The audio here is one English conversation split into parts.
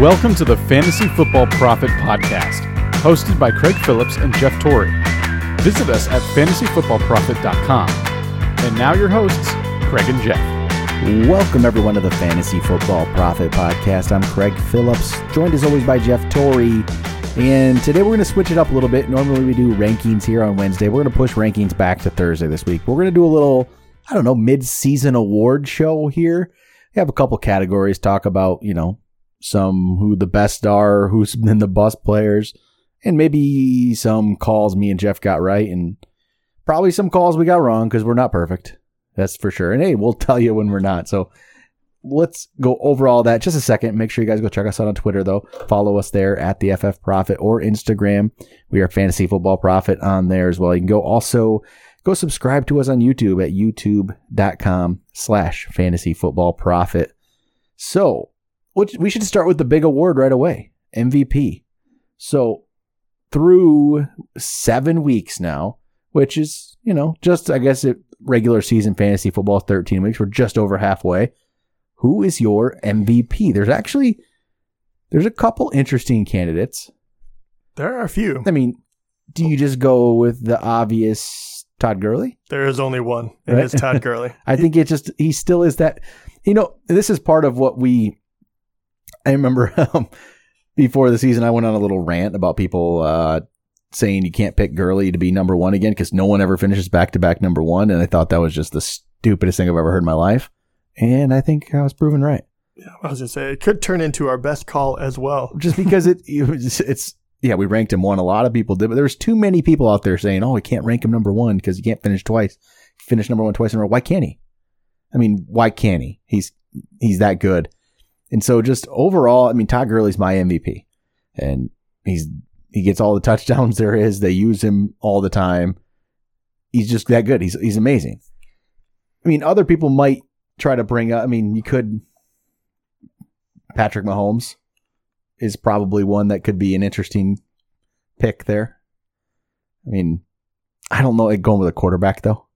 Welcome to the Fantasy Football Prophet Podcast, hosted by Craig Phillips and Jeff Torrey. Visit us at fantasyfootballprophet.com. And now your hosts, Craig and Jeff. Welcome everyone to the Fantasy Football Prophet Podcast. I'm Craig Phillips, joined as always by Jeff Torrey. And today we're going to switch it up a little bit. Normally we do rankings here on Wednesday. We're going to push rankings back to Thursday this week. We're going to do a little, I don't know, mid-season award show here. We have a couple categories, talk about, you know, some who the best are, who's been the bust players, and maybe some calls me and Jeff got right, and probably some calls we got wrong because we're not perfect. That's for sure. And hey, we'll tell you when we're not. So let's go over all that just a second. Make sure you guys go check us out on Twitter though. Follow us there at the FF Prophet or Instagram. We are Fantasy Football Prophet on there as well. You can go also go subscribe to us on YouTube at youtube.com slash fantasy football prophet. So we should start with the big award right away. MVP. So through seven weeks now, which is, you know, just, I guess, it, regular season fantasy football, 13 weeks. We're just over halfway. Who is your MVP? There's actually, there's a couple interesting candidates. There are a few. I mean, do you just go with the obvious Todd Gurley? There is only one, and right? it's Todd Gurley. I think it just, he still is that, you know, this is part of what we, I remember um, before the season, I went on a little rant about people uh, saying you can't pick Gurley to be number one again because no one ever finishes back to back number one. And I thought that was just the stupidest thing I've ever heard in my life. And I think I was proven right. Yeah, I was gonna say it could turn into our best call as well. Just because it, it's, it's yeah, we ranked him one. A lot of people did, but there's too many people out there saying, "Oh, we can't rank him number one because he can't finish twice, finish number one twice in a row." Why can't he? I mean, why can't he? He's he's that good. And so just overall, I mean, Todd Gurley's my MVP and he's, he gets all the touchdowns there is. They use him all the time. He's just that good. He's, he's amazing. I mean, other people might try to bring up, I mean, you could, Patrick Mahomes is probably one that could be an interesting pick there. I mean, I don't know, it going with a quarterback though.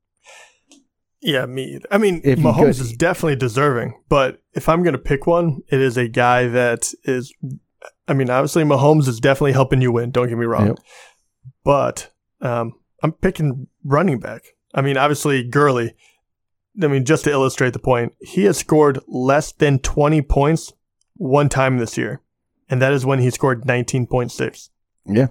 Yeah, me. I mean, if Mahomes is definitely deserving, but if I'm going to pick one, it is a guy that is. I mean, obviously, Mahomes is definitely helping you win. Don't get me wrong, yep. but um, I'm picking running back. I mean, obviously, Gurley. I mean, just to illustrate the point, he has scored less than 20 points one time this year, and that is when he scored 19.6. Yeah,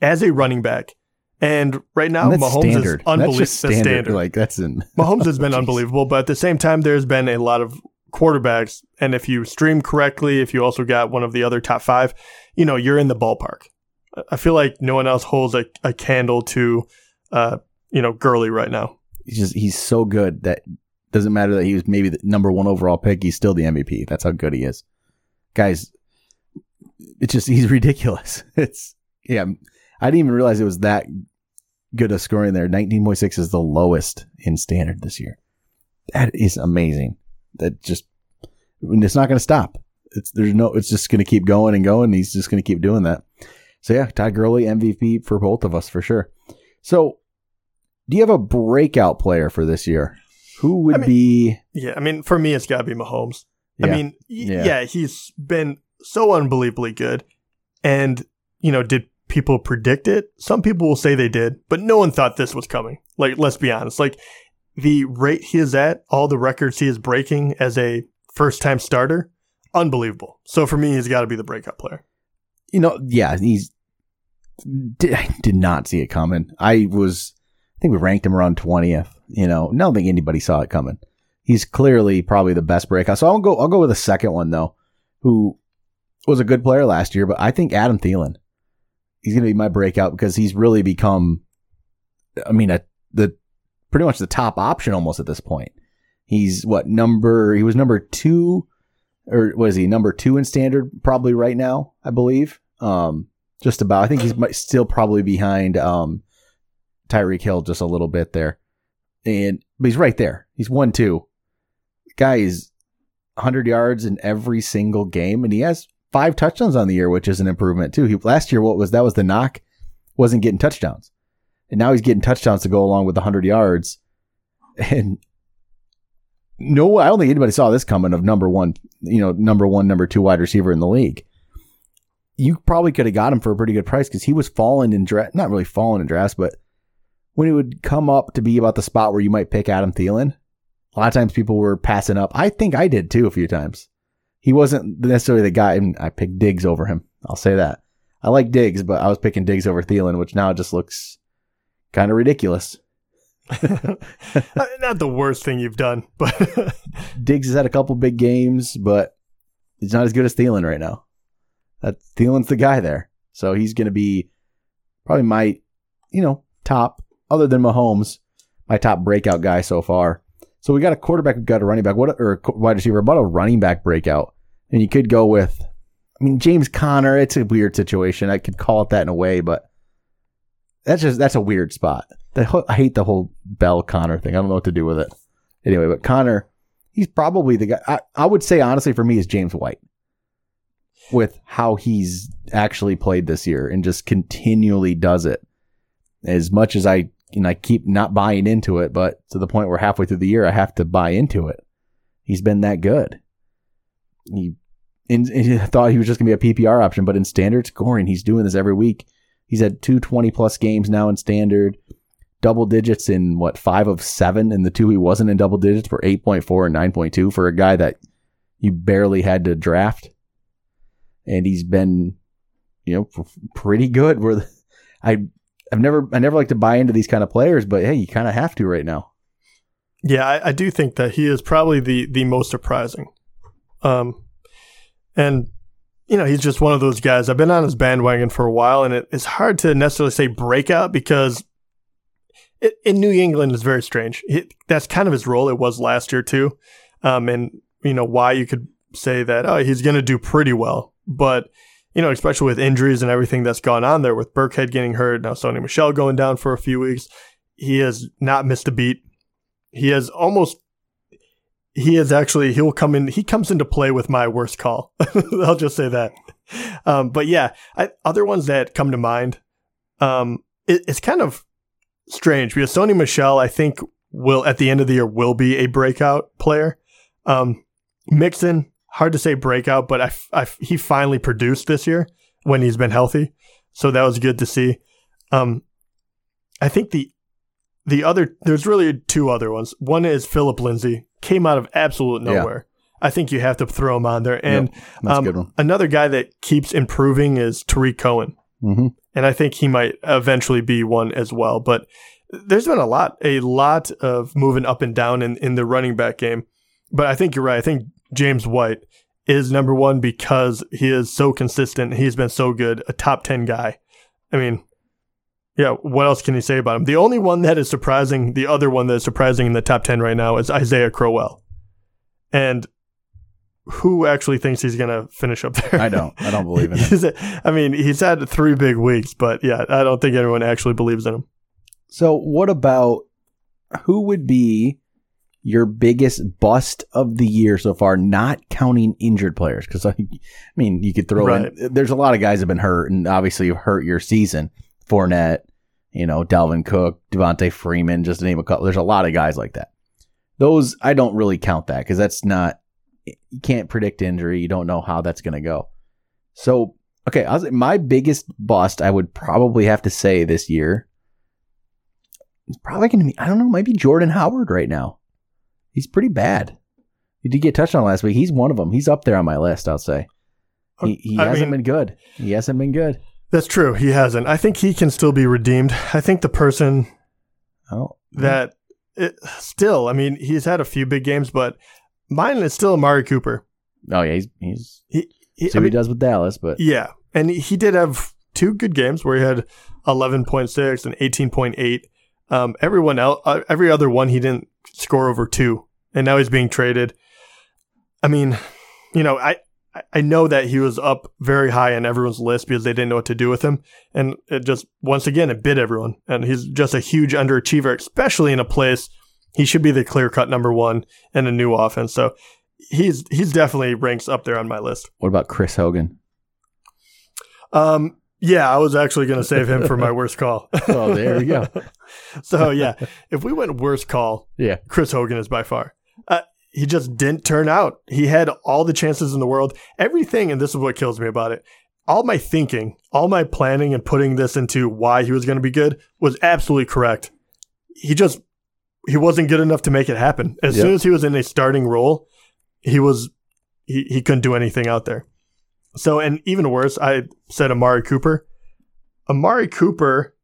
as a running back, and right now, and Mahomes standard. is unbelievable. That's standard. standard. Like that's in Mahomes has been unbelievable, but at the same time, there's been a lot of quarterbacks, and if you stream correctly, if you also got one of the other top five, you know you're in the ballpark. I feel like no one else holds a, a candle to, uh, you know, Gurley right now. He's just he's so good that doesn't matter that he was maybe the number one overall pick. He's still the MVP. That's how good he is, guys. It's just he's ridiculous. It's yeah. I didn't even realize it was that good a scoring there. 19.6 is the lowest in standard this year. That is amazing. That just, it's not going to stop. It's, there's no, it's just going to keep going and going. he's just going to keep doing that. So yeah, Todd Gurley MVP for both of us for sure. So do you have a breakout player for this year? Who would I mean, be? Yeah. I mean, for me, it's gotta be Mahomes. Yeah. I mean, yeah. yeah, he's been so unbelievably good. And, you know, did people predict it. Some people will say they did, but no one thought this was coming. Like, let's be honest. Like, the rate he is at, all the records he is breaking as a first time starter, unbelievable. So for me, he's got to be the breakout player. You know, yeah, he's did, I did not see it coming. I was, I think we ranked him around 20th. You know, I don't think anybody saw it coming. He's clearly probably the best breakout. So I'll go, I'll go with a second one though, who was a good player last year, but I think Adam Thielen he's going to be my breakout because he's really become, I mean, a, the pretty much the top option almost at this point. He's what number? He was number two, or was he number two in standard? Probably right now, I believe. Um, just about. I think he's still probably behind um, Tyreek Hill just a little bit there, and but he's right there. He's one two. guy is 100 yards in every single game, and he has five touchdowns on the year, which is an improvement too. He, last year, what was that was the knock, wasn't getting touchdowns, and now he's getting touchdowns to go along with the hundred yards. And no, I don't think anybody saw this coming of number one, you know, number one, number two wide receiver in the league. you probably could have got him for a pretty good price because he was falling in draft, not really falling in drafts, but when he would come up to be about the spot where you might pick Adam Thielen, a lot of times people were passing up. I think I did too a few times. He wasn't necessarily the guy, and I picked Diggs over him. I'll say that. I like Diggs, but I was picking Diggs over Thielen, which now just looks kind of ridiculous. Not the worst thing you've done, but Diggs has had a couple big games, but he's not as good as Thielen right now. That Thielen's the guy there, so he's going to be probably my, you know, top other than Mahomes, my top breakout guy so far. So we got a quarterback, we got a running back, what or a wide receiver, about a running back breakout, and you could go with, I mean, James Conner. It's a weird situation. I could call it that in a way, but that's just that's a weird spot. The, I hate the whole Bell Conner thing. I don't know what to do with it. Anyway, but Conner, he's probably the guy. I, I would say honestly for me is James White with how he's actually played this year and just continually does it. As much as I and I keep not buying into it, but to the point where halfway through the year I have to buy into it. He's been that good. He, in, he thought he was just gonna be a PPR option, but in standard scoring, he's doing this every week. He's had two 20 plus games now in standard, double digits in what, five of seven, and the two he wasn't in double digits for 8.4 and 9.2 for a guy that you barely had to draft. And he's been, you know, pretty good. Where I, I've never, I never like to buy into these kind of players, but hey, you kind of have to right now. Yeah, I, I, do think that he is probably the the most surprising. Um, and you know, he's just one of those guys. I've been on his bandwagon for a while, and it, it's hard to necessarily say breakout because it, in New England is very strange. It, that's kind of his role. It was last year too, um, and you know why you could say that oh he's going to do pretty well, but you know especially with injuries and everything that's gone on there with Burkhead getting hurt now Sony Michel going down for a few weeks, he has not missed a beat. He has almost he is actually he'll come in he comes into play with my worst call. I'll just say that. Um, but yeah I, other ones that come to mind um, it, it's kind of strange because Sony Michel i think will at the end of the year will be a breakout player. Um, mixon hard to say breakout but I, I, he finally produced this year when he's been healthy. So that was good to see. Um, i think the the other there's really two other ones one is Phillip Lindsay came out of absolute nowhere. Yeah. I think you have to throw him on there. And yep, um, another guy that keeps improving is Tarik Cohen. Mm-hmm. And I think he might eventually be one as well. But there's been a lot, a lot of moving up and down in, in the running back game. But I think you're right. I think James White is number one because he is so consistent. He's been so good, a top 10 guy. I mean, yeah, what else can you say about him? The only one that is surprising, the other one that is surprising in the top 10 right now is Isaiah Crowell. And who actually thinks he's going to finish up there? I don't. I don't believe in him. I mean, he's had three big weeks, but yeah, I don't think anyone actually believes in him. So, what about who would be your biggest bust of the year so far, not counting injured players? Because, I mean, you could throw right. in, there's a lot of guys have been hurt and obviously hurt your season. Fournette, you know, Dalvin Cook, Devonta Freeman, just to name a couple. There's a lot of guys like that. Those I don't really count that because that's not you can't predict injury. You don't know how that's going to go. So okay, was, my biggest bust I would probably have to say this year is probably going to be I don't know, maybe Jordan Howard right now. He's pretty bad. He did get touched on last week. He's one of them. He's up there on my list. I'll say. He, he hasn't mean, been good. He hasn't been good. That's true. He hasn't. I think he can still be redeemed. I think the person oh, that it, still, I mean, he's had a few big games, but mine is still Amari Cooper. Oh yeah, he's he's he, he see what mean, he does with Dallas, but yeah, and he did have two good games where he had eleven point six and eighteen point eight. Um, everyone else, uh, every other one, he didn't score over two, and now he's being traded. I mean, you know, I I know that he was up very high on everyone's list because they didn't know what to do with him. And it just, once again, it bit everyone. And he's just a huge underachiever, especially in a place he should be the clear cut number one in a new offense. So he's, he's definitely ranks up there on my list. What about Chris Hogan? Um, yeah, I was actually going to save him for my worst call. oh, there you go. so yeah, if we went worst call, yeah, Chris Hogan is by far. Uh, he just didn't turn out. He had all the chances in the world. Everything, and this is what kills me about it. all my thinking, all my planning and putting this into why he was going to be good was absolutely correct. He just he wasn't good enough to make it happen. As yep. soon as he was in a starting role, he was he, he couldn't do anything out there. So and even worse, I said Amari Cooper. Amari Cooper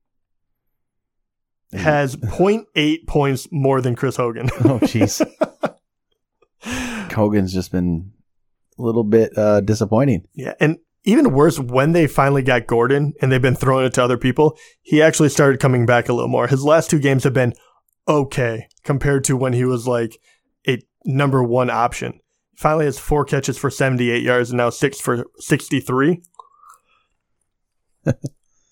mm-hmm. has 0.8 points more than Chris Hogan. oh jeez. Hogan's just been a little bit uh, disappointing. Yeah, and even worse, when they finally got Gordon and they've been throwing it to other people, he actually started coming back a little more. His last two games have been okay compared to when he was like a number one option. Finally has four catches for 78 yards and now six for 63.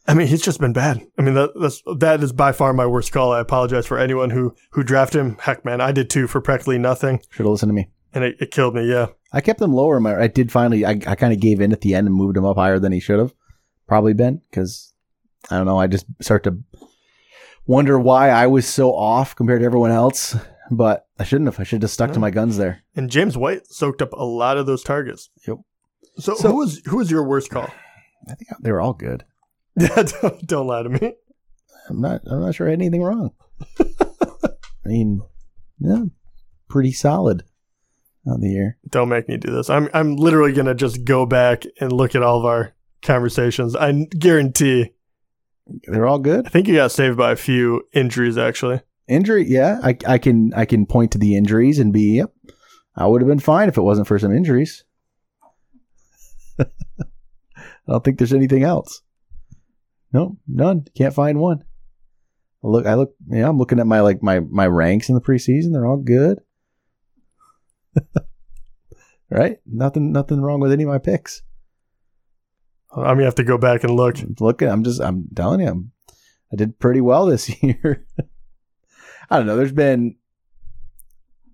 I mean, he's just been bad. I mean, that, that's, that is by far my worst call. I apologize for anyone who, who drafted him. Heck, man, I did too for practically nothing. Should have listened to me. And it, it killed me, yeah. I kept him lower. My, I did finally, I, I kind of gave in at the end and moved him up higher than he should have probably been because I don't know. I just start to wonder why I was so off compared to everyone else. But I shouldn't have. I should have stuck no. to my guns there. And James White soaked up a lot of those targets. Yep. So, so who was who was your worst call? I think they were all good. Yeah, don't, don't lie to me. I'm not. I'm not sure I had anything wrong. I mean, yeah, pretty solid on the year. Don't make me do this. I'm I'm literally gonna just go back and look at all of our conversations. I guarantee they're all good. I think you got saved by a few injuries actually. Injury, yeah. I I can I can point to the injuries and be yep. I would have been fine if it wasn't for some injuries. I don't think there's anything else. No, none. Can't find one. I look, I look. Yeah, I'm looking at my like my my ranks in the preseason. They're all good. right? Nothing, nothing wrong with any of my picks. I'm gonna have to go back and look. Look, I'm just, I'm telling you, I'm, I did pretty well this year. I don't know. There's been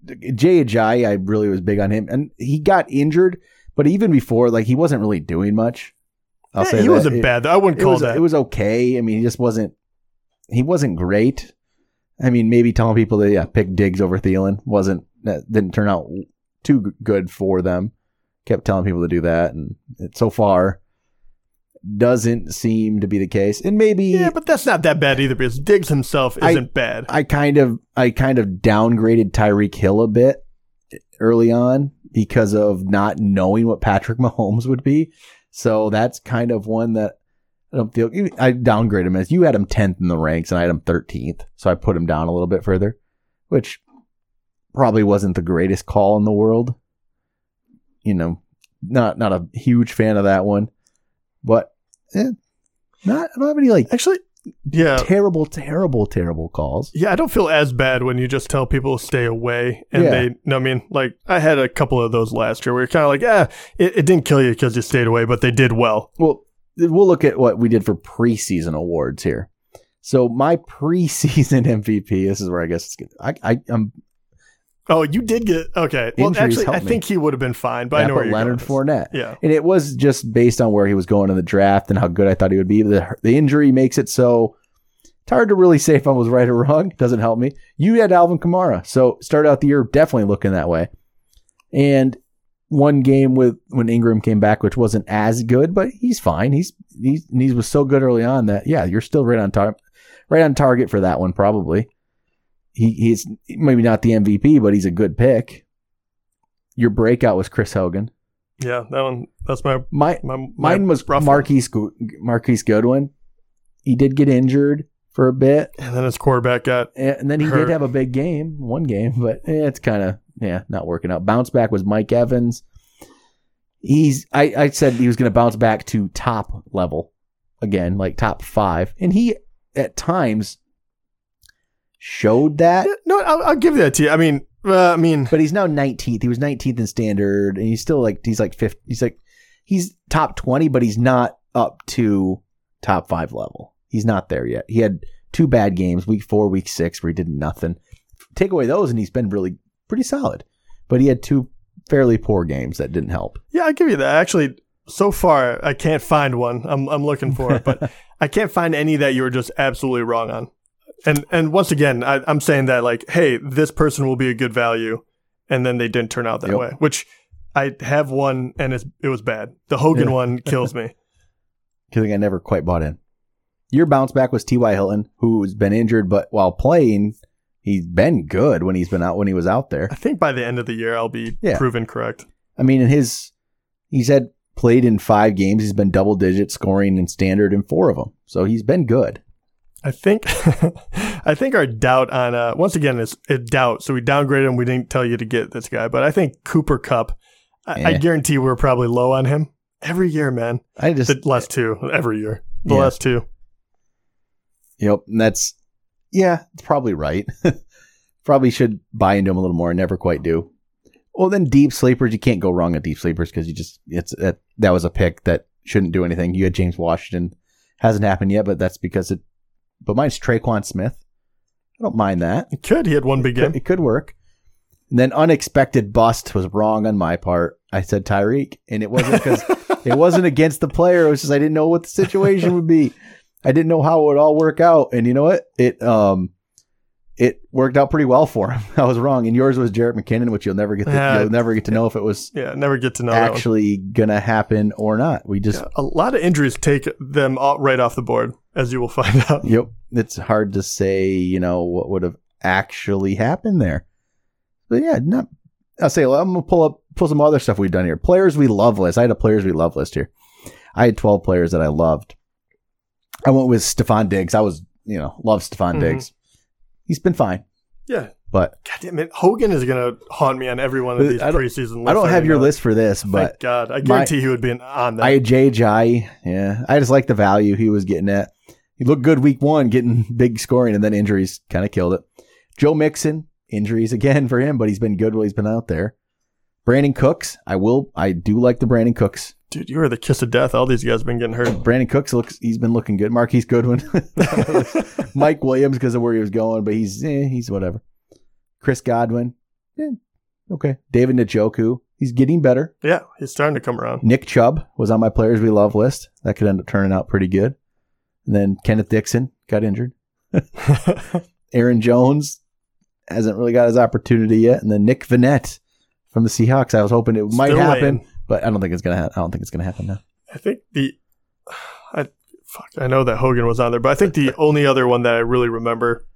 Jay Ajayi. I really was big on him, and he got injured. But even before, like he wasn't really doing much. I'll yeah, say he that. wasn't it, bad. I wouldn't call was, that. It was okay. I mean, he just wasn't. He wasn't great. I mean, maybe telling people that yeah, pick Diggs over Thielen wasn't that didn't turn out too good for them. Kept telling people to do that, and it, so far doesn't seem to be the case. And maybe yeah, but that's not that bad either because Diggs himself isn't I, bad. I kind of I kind of downgraded Tyreek Hill a bit early on because of not knowing what Patrick Mahomes would be. So that's kind of one that I don't feel. I downgraded him as you had him tenth in the ranks and I had him thirteenth, so I put him down a little bit further, which probably wasn't the greatest call in the world. You know, not not a huge fan of that one, but eh, not I don't have any like actually yeah. terrible terrible terrible calls. Yeah i don't feel as bad when you just tell people to stay away and yeah. they no i mean? Like i had a couple of those last year where you're kind of like yeah it, it didn't kill you because you stayed away but they did well. Well we'll look at what we did for preseason awards here. So my preseason mvp this is where i guess it's good i, I i'm Oh, you did get okay. Well, actually, I me. think he would have been fine. But yeah, I know where you're Leonard. Fournette. Yeah, and it was just based on where he was going in the draft and how good I thought he would be. The the injury makes it so it's hard to really say if I was right or wrong. Doesn't help me. You had Alvin Kamara, so start out the year definitely looking that way. And one game with when Ingram came back, which wasn't as good, but he's fine. He's he's he was so good early on that yeah, you're still right on target, right on target for that one probably he, he's maybe not the MVP, but he's a good pick. Your breakout was Chris Hogan. Yeah, that one. That's my my, my, mine was Marquise Marquise Goodwin. He did get injured for a bit, and then his quarterback got, and then he hurt. did have a big game, one game, but eh, it's kind of yeah, not working out. Bounce back was Mike Evans. He's I, I said he was going to bounce back to top level again, like top five, and he at times showed that. No, I'll, I'll give that to you. I mean, uh, I mean, but he's now 19th. He was 19th in standard, and he's still like he's like fifth. He's like he's top 20, but he's not up to top five level. He's not there yet. He had two bad games, week four, week six, where he did nothing. Take away those, and he's been really pretty solid. But he had two fairly poor games that didn't help. Yeah, I give you that. Actually, so far I can't find one. I'm I'm looking for it, but I can't find any that you were just absolutely wrong on. And and once again, I, am saying that like, hey, this person will be a good value, and then they didn't turn out that yep. way. Which I have one, and it's, it was bad. The Hogan yeah. one kills me. because I never quite bought in. Your bounce back was T.Y. Hilton, who's been injured, but while playing, he's been good when he's been out when he was out there. I think by the end of the year, I'll be yeah. proven correct. I mean, in his, he's had played in five games. He's been double digit scoring in standard in four of them, so he's been good. I think, I think our doubt on uh, once again is a doubt. So we downgraded him. We didn't tell you to get this guy, but I think Cooper Kupp. I, I guarantee we're probably low on him every year, man. I just the last two every year. The yeah. last two. Yep, and that's yeah, it's probably right. probably should buy into him a little more. And never quite do. Well, then deep sleepers, you can't go wrong at deep sleepers because you just it's that that was a pick that shouldn't do anything. You had James Washington, hasn't happened yet, but that's because it. But mine's Tre'Quan Smith. I don't mind that. It could. He had one big game. It, it could work. And then unexpected bust was wrong on my part. I said Tyreek, and it wasn't because it wasn't against the player. It was just I didn't know what the situation would be. I didn't know how it would all work out. And you know what? It um it worked out pretty well for him. I was wrong. And yours was Jerick McKinnon, which you'll never get to uh, you'll never get to know if it was yeah, never get to know actually gonna happen or not. We just yeah, a lot of injuries take them right off the board, as you will find out. Yep. It's hard to say, you know, what would have actually happened there. But yeah, not I'll say well, I'm gonna pull up pull some other stuff we've done here. Players we love list. I had a players we love list here. I had 12 players that I loved. I went with Stefon Diggs. I was, you know, love Stefon mm-hmm. Diggs. He's been fine. Yeah. But God damn it, Hogan is gonna haunt me on every one of these preseason lists. I don't have your list for this, but Thank God, I guarantee my, he would be on there. I had Jay Ajayi. Yeah, I just like the value he was getting at. He looked good week one, getting big scoring, and then injuries kind of killed it. Joe Mixon, injuries again for him, but he's been good while he's been out there. Brandin Cooks, I will, I do like the Brandin Cooks Dude, you are the kiss of death. All these guys have been getting hurt. Brandin Cooks looks he's been looking good. Marquise Goodwin. Mike Williams because of where he was going, but he's eh, he's whatever. Chris Godwin. Eh, okay. David Njoku. He's getting better. Yeah, he's starting to come around. Nick Chubb was on my players we love list. That could end up turning out pretty good. And then Kenneth Dixon got injured. Aaron Jones hasn't really got his opportunity yet. And then Nick Vannett from the Seahawks. I was hoping it Still might happen. Waiting but I don't think it's gonna. Ha- I don't think it's gonna happen now. I think the, I fuck. I know that Hogan was on there, but I think the only other one that I really remember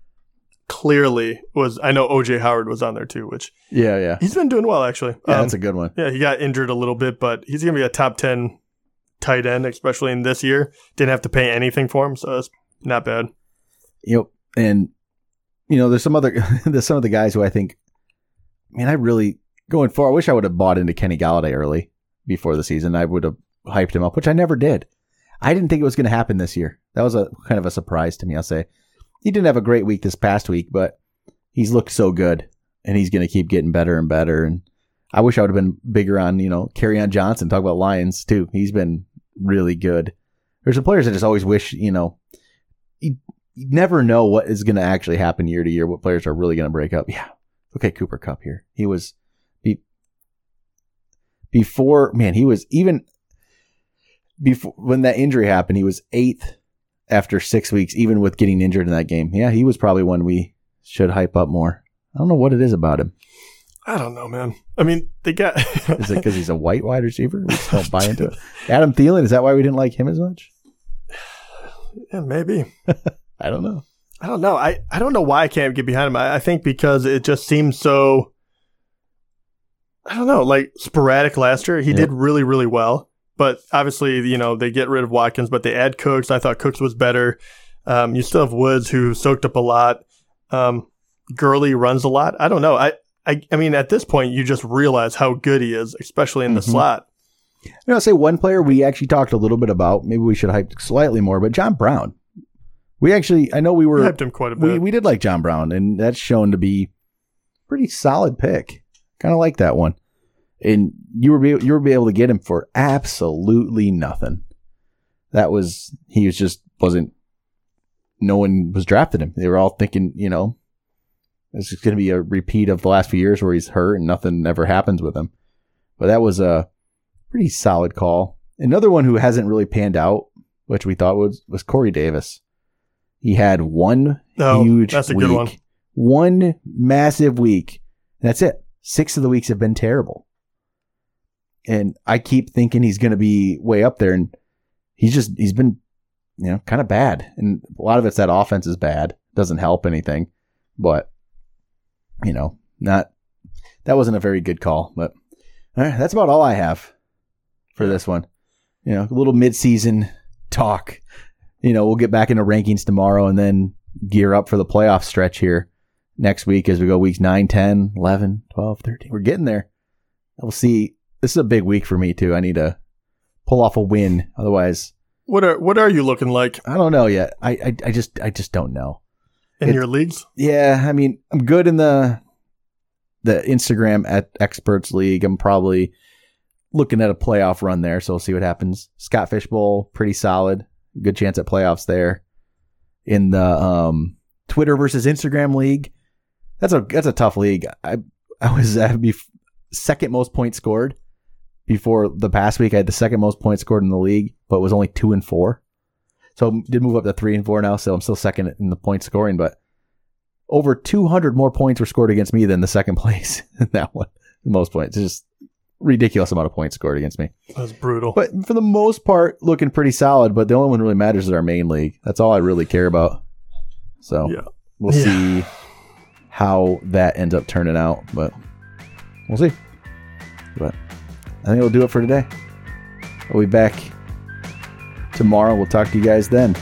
clearly was I know OJ Howard was on there too, which yeah, yeah, he's been doing well actually. Yeah, um, that's a good one. Yeah, he got injured a little bit, but he's gonna be a top ten tight end, especially in this year. Didn't have to pay anything for him, so it's not bad. Yep, and you know, there's some other there's some of the guys who I think, man, I really going forward. I wish I would have bought into Kenny Golladay early before the season. I would have hyped him up, which I never did. I didn't think it was going to happen this year. That was a kind of a surprise to me. I'll say he didn't have a great week this past week, but he's looked so good, and he's going to keep getting better and better. And I wish I would have been bigger on you know Kerryon Johnson. Talk about Lions too. He's been really good. There's some players I just always wish you know. You never know what is going to actually happen year to year. What players are really going to break up. Yeah. Okay, Cooper Kupp here. He was before, man, he was even before when that injury happened, he was eighth after six weeks, even with getting injured in that game. Yeah, he was probably one we should hype up more. I don't know what it is about him. I don't know, man. I mean, they got. is it because he's a white wide receiver? We just don't buy into it. Adam Thielen, is that why we didn't like him as much? Yeah, maybe. I don't know. I don't know. I, I don't know why I can't get behind him. I, I think because it just seems so I don't know, like sporadic last year. He did really, really well. But obviously, you know, they get rid of Watkins, but they add Cooks. I thought Cooks was better. Um, you still have Woods who soaked up a lot. Um, Gurley runs a lot. I don't know. I, I, I mean, at this point, you just realize how good he is, especially in the mm-hmm. slot. You know, I'll say one player we actually talked a little bit about. Maybe we should hype slightly more, but John Brown. We actually, I know we were we hyped him quite a bit. We, we did like John Brown, and that's shown to be pretty solid pick. Kind of like that one. And you were you were be able to get him for absolutely nothing. That was he was just wasn't. No one was drafting him. They were all thinking, you know, this is going to be a repeat of the last few years where he's hurt and nothing ever happens with him. But that was a pretty solid call. Another one who hasn't really panned out, which we thought was was Corey Davis. He had one oh, huge that's a week, good one. One massive week. That's it. Six of the weeks have been terrible. And I keep thinking he's going to be way up there. And he's just he's been you know kind of bad, and a lot of it's that offense is bad. Doesn't help anything, but you know, not that wasn't a very good call. But that's about all I have for this one. You know, a little midseason talk. You know, we'll get back into rankings tomorrow and then gear up for the playoff stretch here next week as we go weeks 9, 10, 11, 12, 13. We're getting there. We'll see. This is a big week for me too. I need to pull off a win. Otherwise, what are what are you looking like? I don't know yet. I I, I just I just don't know. In it, your leagues? Yeah, I mean, I'm good in the the Instagram at experts league. I'm probably looking at a playoff run there, so we'll see what happens. Scott Fishbowl, pretty solid. Good chance at playoffs there. In the um, Twitter versus Instagram league, that's a that's a tough league. I I was at be second most points scored before the past week. I had the second most points scored in the league, but was only two and four. So did move up to three and four now. So I'm still second in the point scoring, but over 200 more points were scored against me than the second place in that one. most points. It's just ridiculous amount of points scored against me. That's brutal. But for the most part, looking pretty solid. But the only one really matters is our main league. That's all I really care about. So yeah. we'll yeah. see how that ends up turning out. But we'll see. But I think we'll do it for today. We'll be back tomorrow. We'll talk to you guys then.